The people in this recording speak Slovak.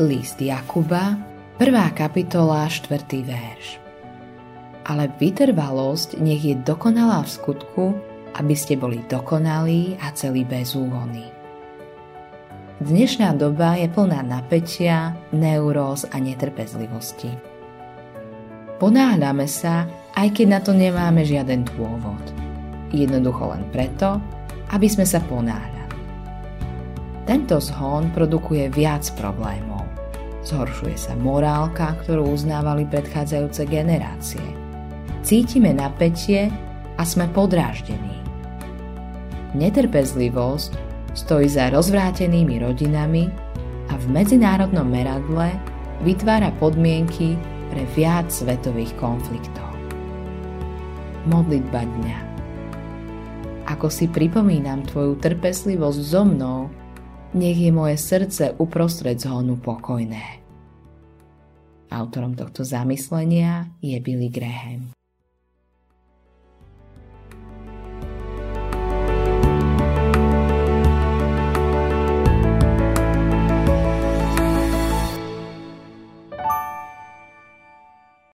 List Jakuba, 1. kapitola, 4. verš. Ale vytrvalosť nech je dokonalá v skutku, aby ste boli dokonalí a celí bez úhony. Dnešná doba je plná napätia, neuróz a netrpezlivosti. Ponáhľame sa, aj keď na to nemáme žiaden dôvod. Jednoducho len preto, aby sme sa ponáhľali. Tento zhon produkuje viac problémov Zhoršuje sa morálka, ktorú uznávali predchádzajúce generácie. Cítime napätie a sme podráždení. Netrpezlivosť stojí za rozvrátenými rodinami a v medzinárodnom meradle vytvára podmienky pre viac svetových konfliktov. Modlitba dňa Ako si pripomínam tvoju trpezlivosť so mnou, nech je moje srdce uprostred zhonu pokojné. Autorom tohto zamyslenia je Billy Graham.